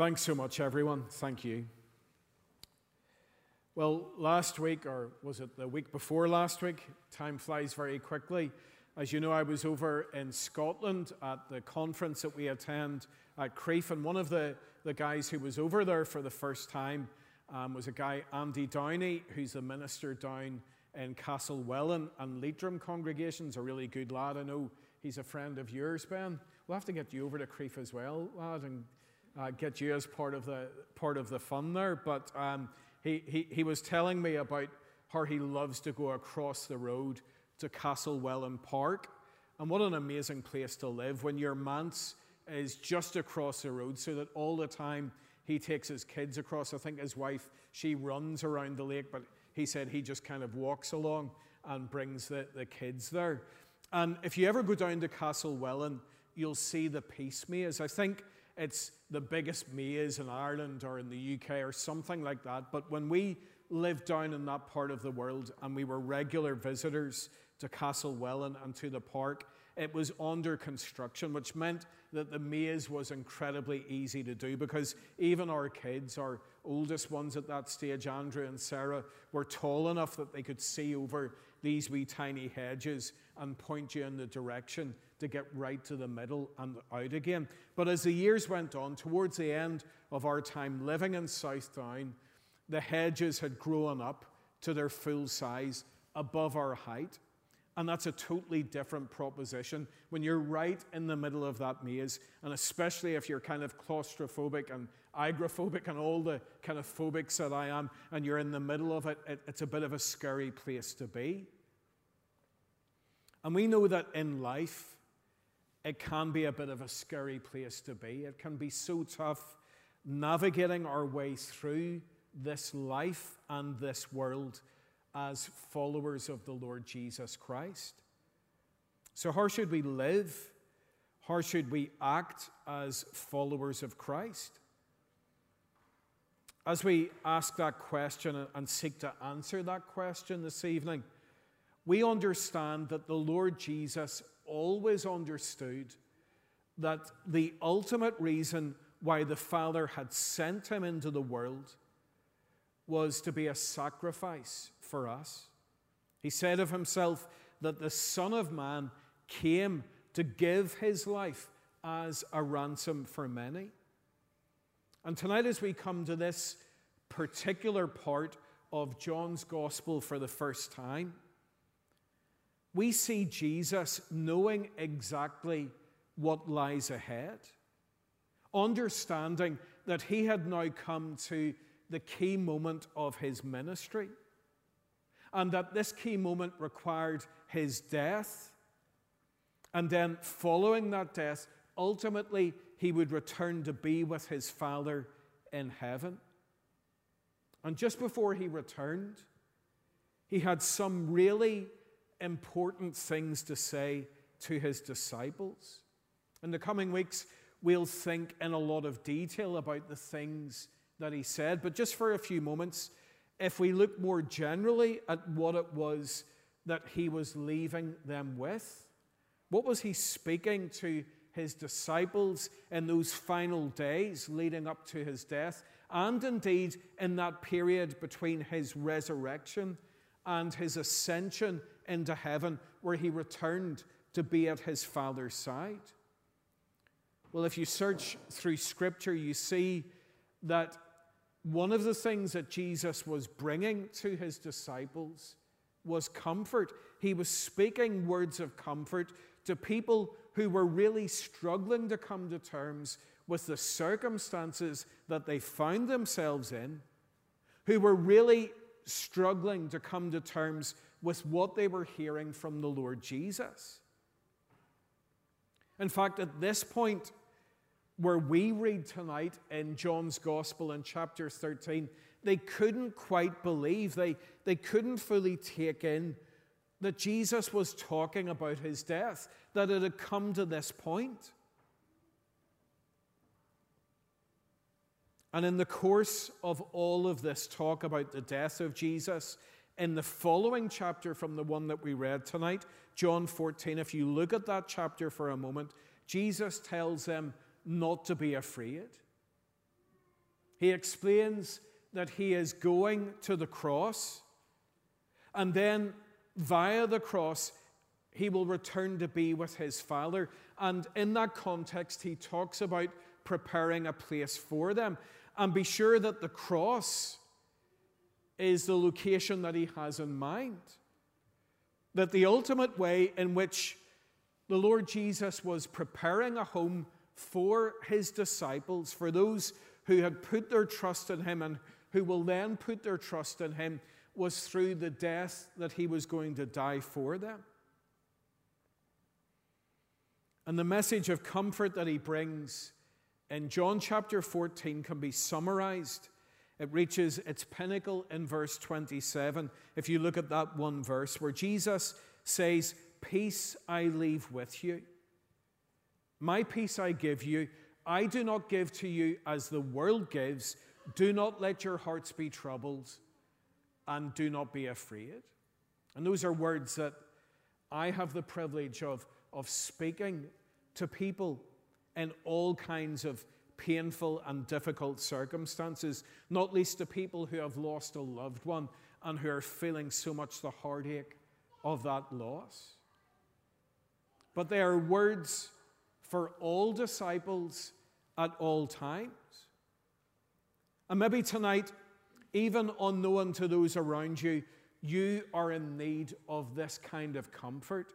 Thanks so much, everyone. Thank you. Well, last week, or was it the week before last week? Time flies very quickly. As you know, I was over in Scotland at the conference that we attend at Crieff, and one of the, the guys who was over there for the first time um, was a guy, Andy Downey, who's a minister down in Castlewellan and Leitrim congregations, a really good lad. I know he's a friend of yours, Ben. We'll have to get you over to Crieff as well, lad, and uh, get you as part of the, part of the fun there. But um, he, he, he was telling me about how he loves to go across the road to Castlewellan Park. And what an amazing place to live when your manse is just across the road so that all the time he takes his kids across. I think his wife, she runs around the lake, but he said he just kind of walks along and brings the, the kids there. And if you ever go down to Castlewellan, you'll see the Peace Maze. I think it's the biggest maze in Ireland or in the UK or something like that. But when we lived down in that part of the world and we were regular visitors to Castlewellan and to the park, it was under construction, which meant that the maze was incredibly easy to do because even our kids, our oldest ones at that stage, Andrew and Sarah, were tall enough that they could see over these wee tiny hedges and point you in the direction to get right to the middle and out again. But as the years went on, towards the end of our time living in Southdown, the hedges had grown up to their full size above our height. And that's a totally different proposition when you're right in the middle of that maze, and especially if you're kind of claustrophobic and agoraphobic and all the kind of phobics that I am, and you're in the middle of it, it it's a bit of a scary place to be. And we know that in life, it can be a bit of a scary place to be. It can be so tough navigating our way through this life and this world as followers of the Lord Jesus Christ. So, how should we live? How should we act as followers of Christ? As we ask that question and seek to answer that question this evening, we understand that the Lord Jesus always understood that the ultimate reason why the Father had sent him into the world was to be a sacrifice for us. He said of himself that the Son of Man came to give his life as a ransom for many. And tonight, as we come to this particular part of John's Gospel for the first time, we see Jesus knowing exactly what lies ahead, understanding that he had now come to the key moment of his ministry, and that this key moment required his death. And then, following that death, ultimately he would return to be with his Father in heaven. And just before he returned, he had some really important things to say to his disciples. In the coming weeks, we'll think in a lot of detail about the things that he said, but just for a few moments, if we look more generally at what it was that he was leaving them with, what was he speaking to his disciples in those final days leading up to his death, and indeed in that period between his resurrection and his ascension into heaven, where he returned to be at his Father's side? Well, if you search through Scripture, you see that one of the things that Jesus was bringing to his disciples was comfort. He was speaking words of comfort to people who were really struggling to come to terms with the circumstances that they found themselves in, who were really struggling to come to terms with what they were hearing from the Lord Jesus. In fact, at this point, where we read tonight in John's Gospel in chapter 13, they couldn't quite believe, they, they couldn't fully take in that Jesus was talking about his death, that it had come to this point. And in the course of all of this talk about the death of Jesus, in the following chapter from the one that we read tonight, John 14, if you look at that chapter for a moment, Jesus tells them not to be afraid. He explains that he is going to the cross, and then via the cross, he will return to be with his Father. And in that context, he talks about preparing a place for them. And be sure that the cross is the location that he has in mind. That the ultimate way in which the Lord Jesus was preparing a home for his disciples, for those who had put their trust in him and who will then put their trust in him, was through the death that he was going to die for them. And the message of comfort that he brings in John chapter 14 can be summarized. It reaches its pinnacle in verse 27. If you look at that one verse where Jesus says, Peace I leave with you. My peace I give you. I do not give to you as the world gives. Do not let your hearts be troubled, and do not be afraid. And those are words that I have the privilege of, of speaking to people in all kinds of painful and difficult circumstances, not least to people who have lost a loved one and who are feeling so much the heartache of that loss. But they are words for all disciples at all times. And maybe tonight, even unknown to those around you, you are in need of this kind of comfort.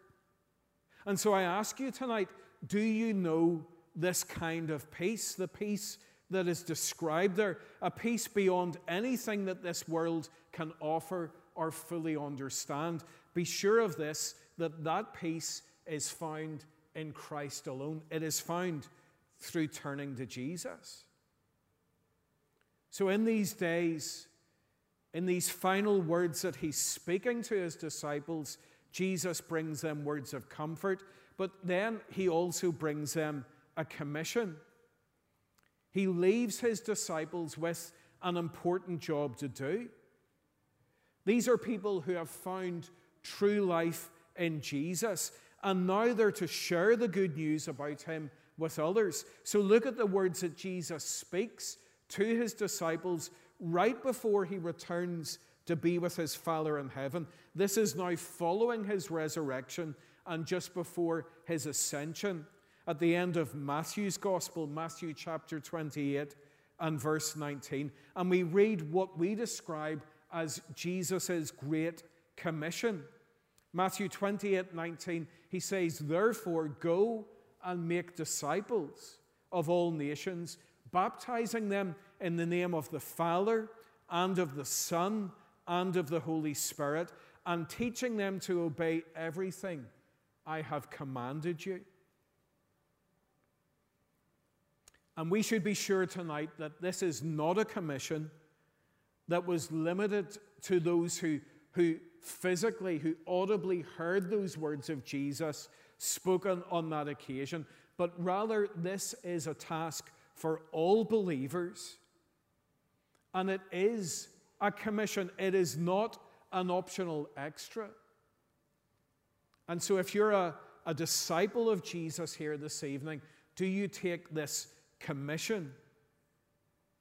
And so I ask you tonight do you know this kind of peace? The peace that is described there, a peace beyond anything that this world can offer or fully understand. Be sure of this that that peace is found in Christ alone. It is found through turning to Jesus. So, in these days, in these final words that he's speaking to his disciples, Jesus brings them words of comfort, but then he also brings them a commission. He leaves his disciples with an important job to do. These are people who have found true life in Jesus, and now they're to share the good news about him with others. So look at the words that Jesus speaks to his disciples right before he returns to be with his Father in heaven. This is now following his resurrection and just before his ascension. At the end of Matthew's Gospel, Matthew chapter 28 and verse 19, and we read what we describe as Jesus' great commission. Matthew 28 19, he says, Therefore, go and make disciples of all nations, baptizing them in the name of the Father and of the Son and of the Holy Spirit, and teaching them to obey everything I have commanded you. And we should be sure tonight that this is not a commission that was limited to those who, who physically, who audibly heard those words of Jesus spoken on that occasion, but rather this is a task for all believers and it is a commission, it is not an optional extra. And so, if you're a, a disciple of Jesus here this evening, do you take this commission?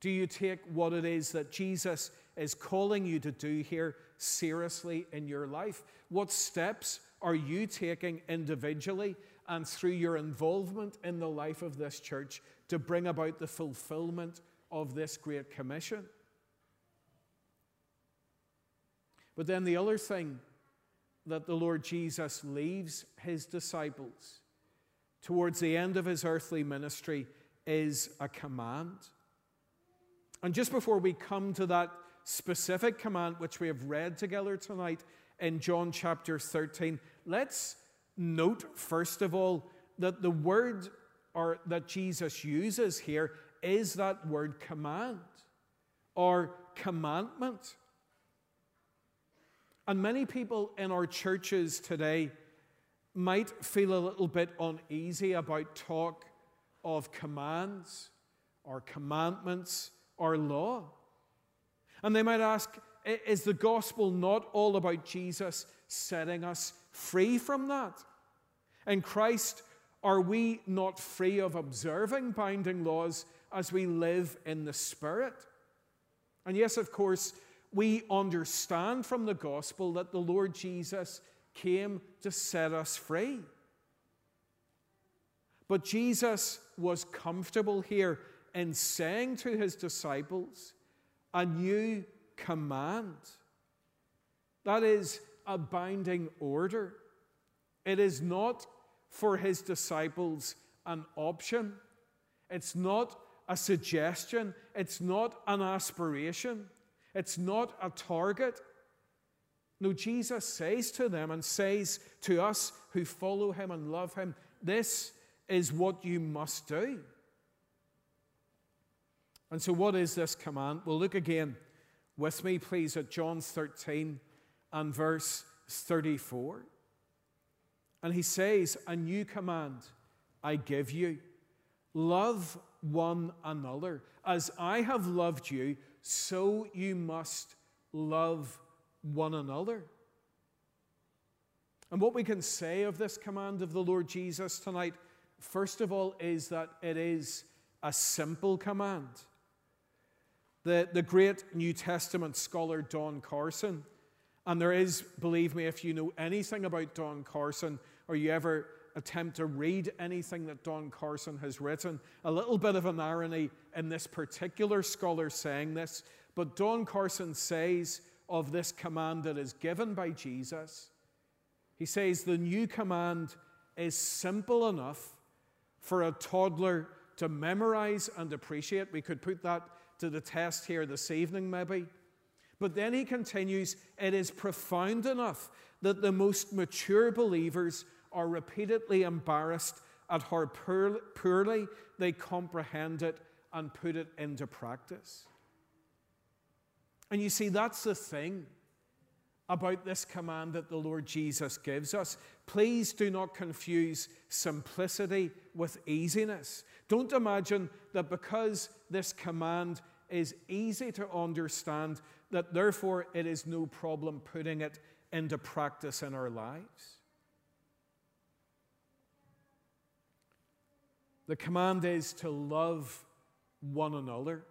Do you take what it is that Jesus is calling you to do here seriously in your life? What steps are you taking individually and through your involvement in the life of this church to bring about the fulfillment of this great commission? But then the other thing that the Lord Jesus leaves his disciples towards the end of his earthly ministry is a command. And just before we come to that specific command which we have read together tonight in John chapter 13, let's note first of all that the word or that Jesus uses here is that word command or commandment. And many people in our churches today might feel a little bit uneasy about talk of commands or commandments or law. And they might ask, is the gospel not all about Jesus setting us free from that? In Christ, are we not free of observing binding laws as we live in the Spirit? And yes, of course, we understand from the gospel that the Lord Jesus came to set us free. But Jesus was comfortable here in saying to his disciples, a new command. That is a binding order. It is not for his disciples an option. It's not a suggestion. It's not an aspiration. It's not a target. No, Jesus says to them and says to us who follow him and love him, this is what you must do. And so, what is this command? Well, look again with me, please, at John 13 and verse 34. And he says, A new command I give you love one another. As I have loved you, so you must love one another. And what we can say of this command of the Lord Jesus tonight, first of all, is that it is a simple command. The, the great New Testament scholar Don Carson, and there is, believe me, if you know anything about Don Carson, or you ever attempt to read anything that Don Carson has written, a little bit of an irony in this particular scholar saying this, but Don Carson says of this command that is given by Jesus, he says the new command is simple enough for a toddler to memorize and appreciate. We could put that to the test here this evening, maybe. But then he continues, it is profound enough that the most mature believers are repeatedly embarrassed at how poorly they comprehend it and put it into practice. And you see, that's the thing about this command that the Lord Jesus gives us. Please do not confuse simplicity with easiness. Don't imagine that because this command is easy to understand, that therefore it is no problem putting it into practice in our lives. The command is to love one another.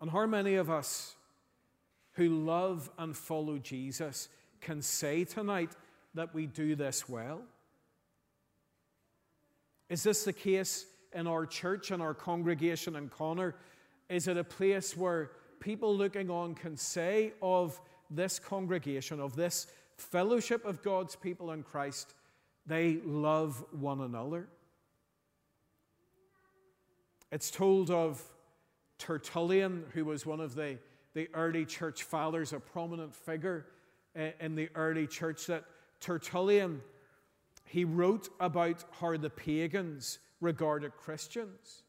And how many of us who love and follow Jesus can say tonight that we do this well? Is this the case in our church and our congregation in Connor? Is it a place where people looking on can say of this congregation, of this fellowship of God's people in Christ, they love one another? It's told of Tertullian, who was one of the, the early church fathers, a prominent figure in the early church, that Tertullian, he wrote about how the pagans regarded Christians.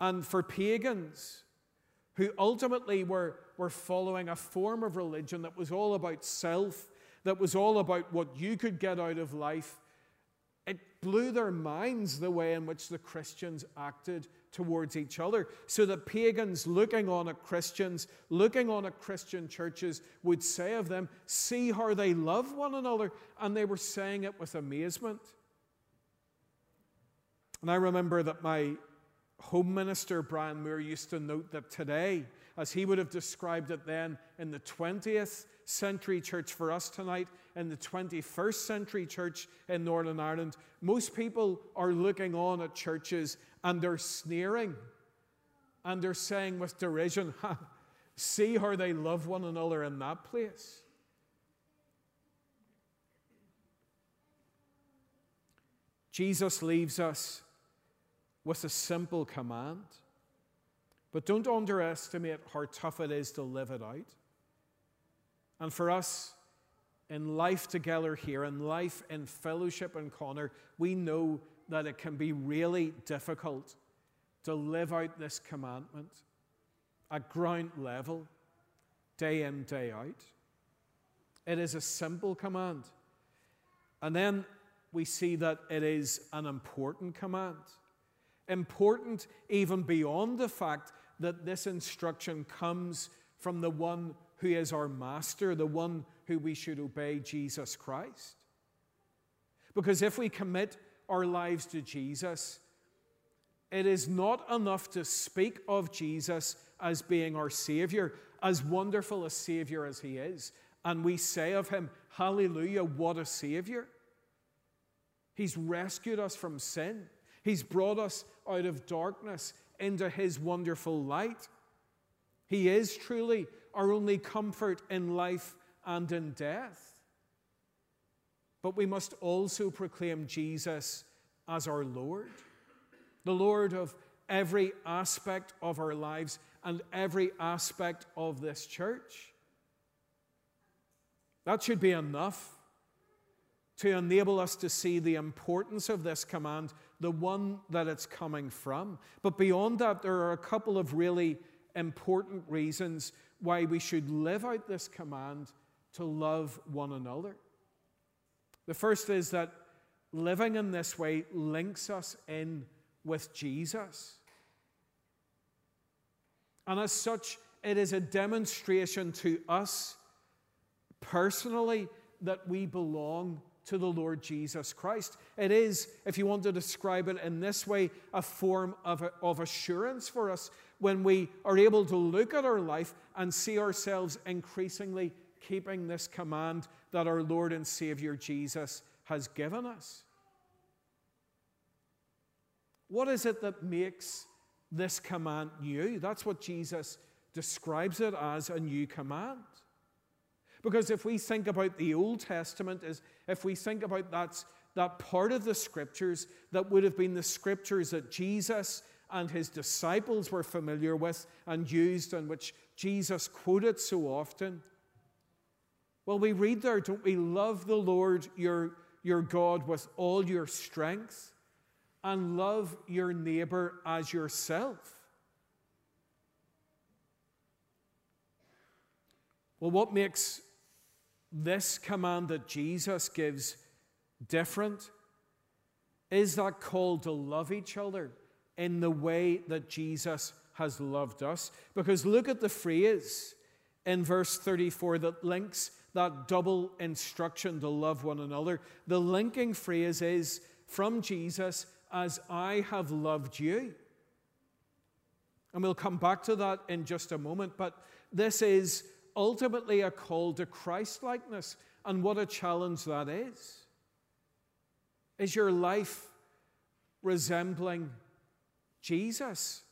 And for pagans, who ultimately were, were following a form of religion that was all about self, that was all about what you could get out of life, blew their minds the way in which the Christians acted towards each other. So that pagans looking on at Christians, looking on at Christian churches, would say of them, See how they love one another. And they were saying it with amazement. And I remember that my home minister, Brian Moore, used to note that today, as he would have described it then in the 20th century church for us tonight, in the 21st century church in Northern Ireland, most people are looking on at churches and they're sneering and they're saying with derision, see how they love one another in that place. Jesus leaves us with a simple command. But don't underestimate how tough it is to live it out. And for us, in life together here, in life in fellowship in Connor, we know that it can be really difficult to live out this commandment at ground level, day in, day out. It is a simple command. And then we see that it is an important command. Important even beyond the fact that this instruction comes from the one who is our master, the one who we should obey, Jesus Christ. Because if we commit our lives to Jesus, it is not enough to speak of Jesus as being our Savior, as wonderful a Savior as He is. And we say of Him, Hallelujah, what a Savior. He's rescued us from sin, He's brought us out of darkness into His wonderful light. He is truly our only comfort in life and in death. But we must also proclaim Jesus as our Lord the Lord of every aspect of our lives and every aspect of this church. That should be enough to enable us to see the importance of this command, the one that it's coming from. But beyond that, there are a couple of really important reasons why we should live out this command to love one another. The first is that living in this way links us in with Jesus. And as such, it is a demonstration to us personally that we belong to the Lord Jesus Christ. It is, if you want to describe it in this way, a form of, of assurance for us when we are able to look at our life and see ourselves increasingly keeping this command that our Lord and Savior Jesus has given us. What is it that makes this command new? That's what Jesus describes it as a new command. Because if we think about the Old Testament, is if we think about that, that part of the scriptures that would have been the scriptures that Jesus and his disciples were familiar with and used and which Jesus quoted so often. Well, we read there, don't we love the Lord your, your God with all your strength and love your neighbor as yourself. Well, what makes this command that Jesus gives different is that call to love each other in the way that Jesus has loved us. Because look at the phrase in verse 34 that links that double instruction to love one another. The linking phrase is from Jesus as I have loved you. And we'll come back to that in just a moment, but this is ultimately a call to Christ likeness, and what a challenge that is. Is your life resembling Jesus?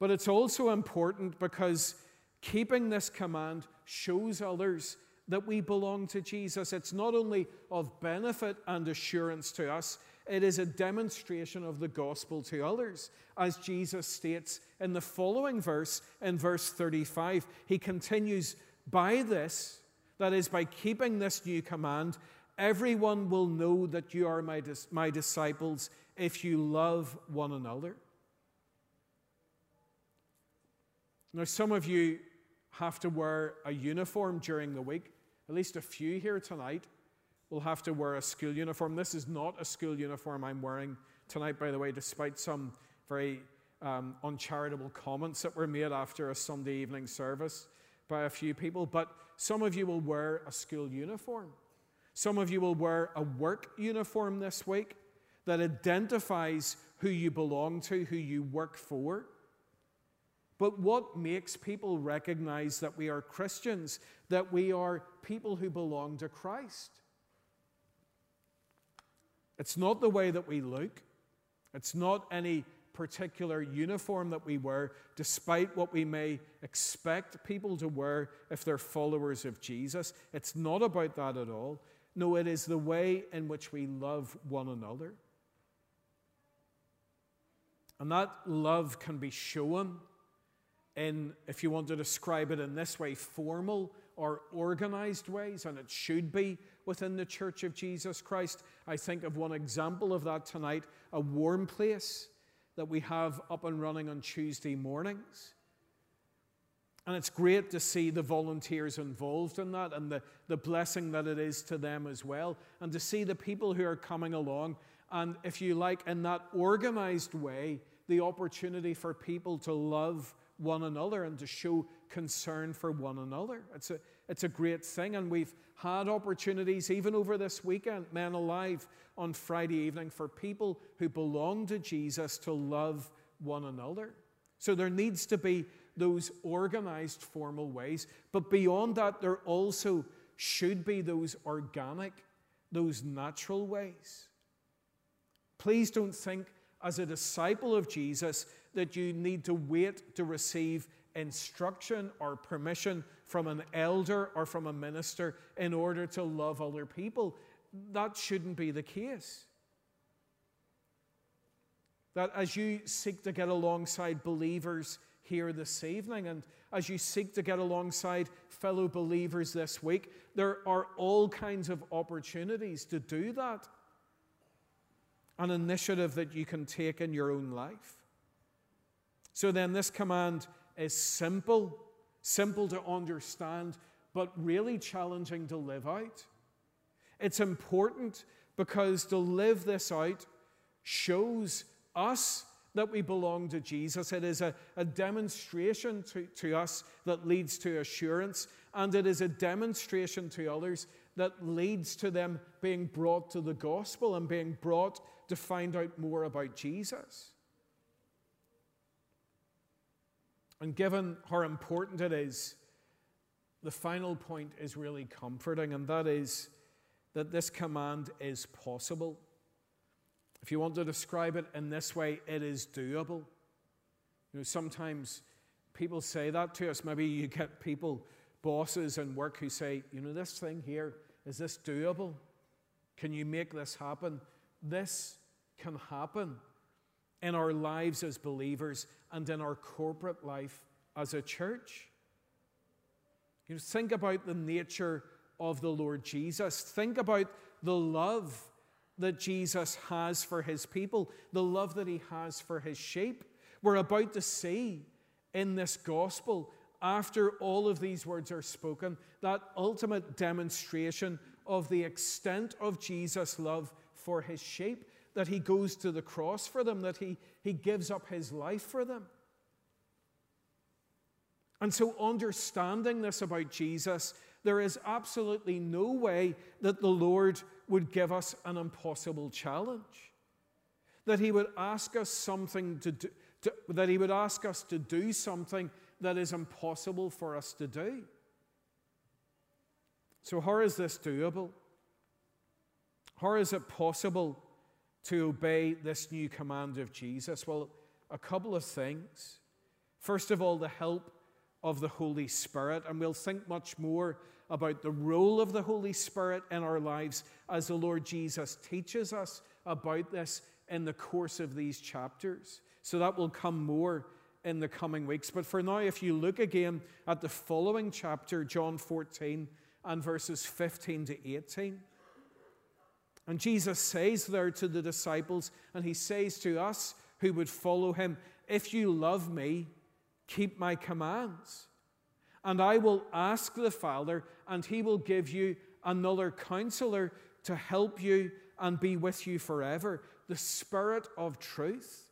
But it's also important because keeping this command shows others that we belong to Jesus. It's not only of benefit and assurance to us, it is a demonstration of the gospel to others. As Jesus states in the following verse, in verse 35, he continues, By this, that is, by keeping this new command, everyone will know that you are my, dis- my disciples if you love one another. Now, some of you have to wear a uniform during the week. At least a few here tonight will have to wear a school uniform. This is not a school uniform I'm wearing tonight, by the way, despite some very um, uncharitable comments that were made after a Sunday evening service by a few people. But some of you will wear a school uniform. Some of you will wear a work uniform this week that identifies who you belong to, who you work for. But what makes people recognize that we are Christians, that we are people who belong to Christ? It's not the way that we look, it's not any particular uniform that we wear, despite what we may expect people to wear if they're followers of Jesus. It's not about that at all. No, it is the way in which we love one another. And that love can be shown in, if you want to describe it in this way, formal or organized ways, and it should be within the Church of Jesus Christ. I think of one example of that tonight a warm place that we have up and running on Tuesday mornings. And it's great to see the volunteers involved in that and the, the blessing that it is to them as well. And to see the people who are coming along, and if you like, in that organized way, the opportunity for people to love one another and to show concern for one another. It's a, it's a great thing, and we've had opportunities even over this weekend, Men Alive on Friday evening, for people who belong to Jesus to love one another. So there needs to be those organized formal ways, but beyond that, there also should be those organic, those natural ways. Please don't think, as a disciple of Jesus, that you need to wait to receive instruction or permission from an elder or from a minister in order to love other people. That shouldn't be the case. That as you seek to get alongside believers here this evening, and as you seek to get alongside fellow believers this week, there are all kinds of opportunities to do that. An initiative that you can take in your own life. So then, this command is simple, simple to understand, but really challenging to live out. It's important because to live this out shows us that we belong to Jesus. It is a, a demonstration to, to us that leads to assurance, and it is a demonstration to others that leads to them being brought to the gospel and being brought to find out more about Jesus. And given how important it is, the final point is really comforting, and that is that this command is possible. If you want to describe it in this way, it is doable. You know, sometimes people say that to us. Maybe you get people, bosses and work, who say, you know, this thing here, is this doable? Can you make this happen? This can happen in our lives as believers and in our corporate life as a church. You know, think about the nature of the Lord Jesus. Think about the love that Jesus has for his people, the love that he has for his sheep. We're about to see in this gospel, after all of these words are spoken, that ultimate demonstration of the extent of Jesus' love for his sheep, that he goes to the cross for them, that he, he gives up his life for them. And so, understanding this about Jesus, there is absolutely no way that the Lord would give us an impossible challenge. That he would ask us something to do, to, that he would ask us to do something that is impossible for us to do. So, how is this doable? How is it possible to obey this new command of Jesus? Well, a couple of things. First of all, the help of the Holy Spirit, and we'll think much more about the role of the Holy Spirit in our lives as the Lord Jesus teaches us about this in the course of these chapters. So that will come more in the coming weeks. But for now, if you look again at the following chapter, John 14 and verses 15 to 18, and Jesus says there to the disciples, and he says to us who would follow him, If you love me, keep my commands. And I will ask the Father, and he will give you another counselor to help you and be with you forever the Spirit of truth.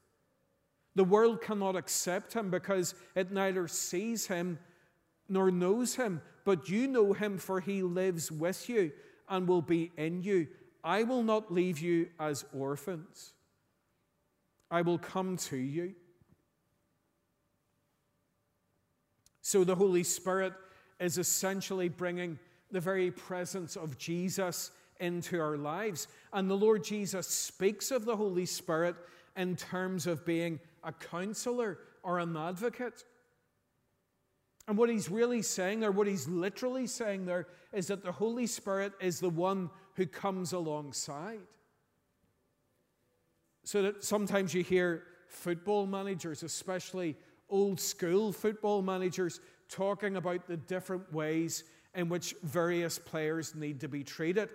The world cannot accept him because it neither sees him nor knows him, but you know him, for he lives with you and will be in you. I will not leave you as orphans, I will come to you. So the Holy Spirit is essentially bringing the very presence of Jesus into our lives. And the Lord Jesus speaks of the Holy Spirit in terms of being a counselor or an advocate. And what he's really saying there, what he's literally saying there, is that the Holy Spirit is the one who comes alongside. So that sometimes you hear football managers, especially old school football managers talking about the different ways in which various players need to be treated.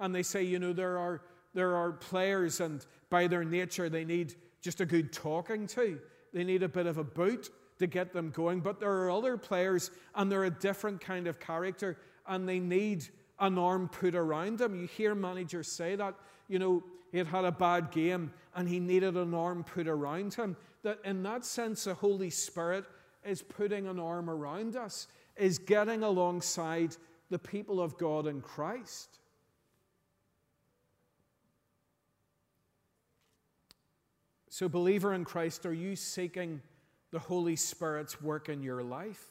And they say, you know, there are, there are players, and by their nature, they need just a good talking to. They need a bit of a boot to get them going. But there are other players, and they're a different kind of character, and they need an arm put around them. You hear managers say that, you know, he had had a bad game and he needed an arm put around him that in that sense, the Holy Spirit is putting an arm around us, is getting alongside the people of God in Christ. So, believer in Christ, are you seeking the Holy Spirit's work in your life?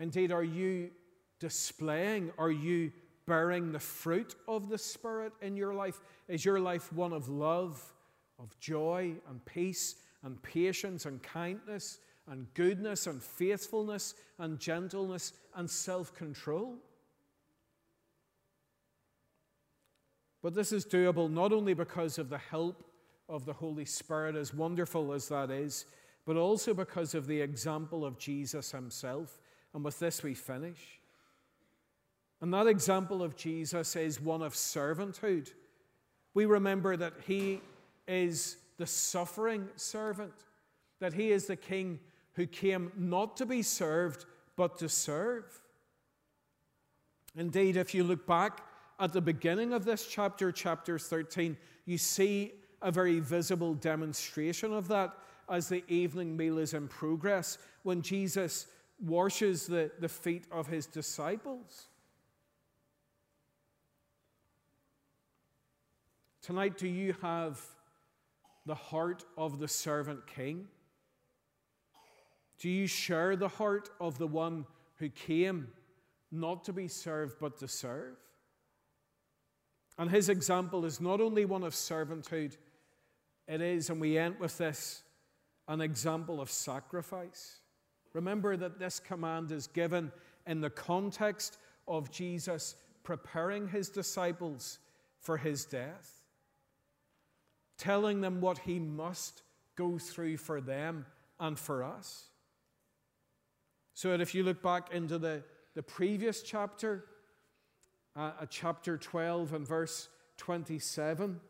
Indeed, are you displaying, are you bearing the fruit of the Spirit in your life? Is your life one of love, of joy, and peace, and patience, and kindness, and goodness, and faithfulness, and gentleness, and self control? But this is doable not only because of the help of the Holy Spirit, as wonderful as that is, but also because of the example of Jesus himself. And with this, we finish. And that example of Jesus is one of servanthood. We remember that he is the suffering servant, that he is the king who came not to be served, but to serve. Indeed, if you look back at the beginning of this chapter, chapter 13, you see a very visible demonstration of that as the evening meal is in progress when Jesus washes the, the feet of his disciples. Tonight, do you have the heart of the servant king? Do you share the heart of the one who came not to be served but to serve? And his example is not only one of servanthood, it is, and we end with this, an example of sacrifice. Remember that this command is given in the context of Jesus preparing his disciples for his death telling them what he must go through for them and for us. So that if you look back into the, the previous chapter, uh, at chapter 12 and verse 27,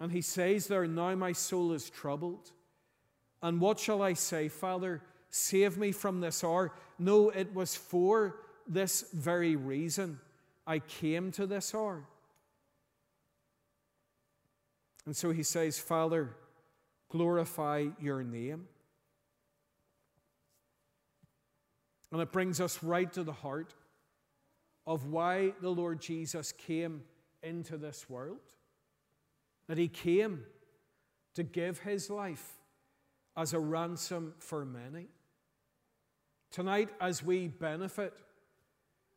and he says there, Now my soul is troubled. And what shall I say, Father? Save me from this hour. No, it was for this very reason I came to this hour. And so he says, Father, glorify your name. And it brings us right to the heart of why the Lord Jesus came into this world. That he came to give his life as a ransom for many. Tonight, as we benefit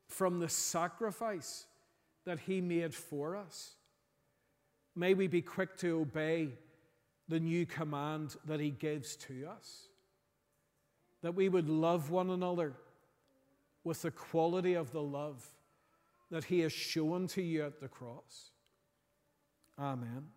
from the sacrifice that he made for us, May we be quick to obey the new command that He gives to us. That we would love one another with the quality of the love that He has shown to you at the cross. Amen.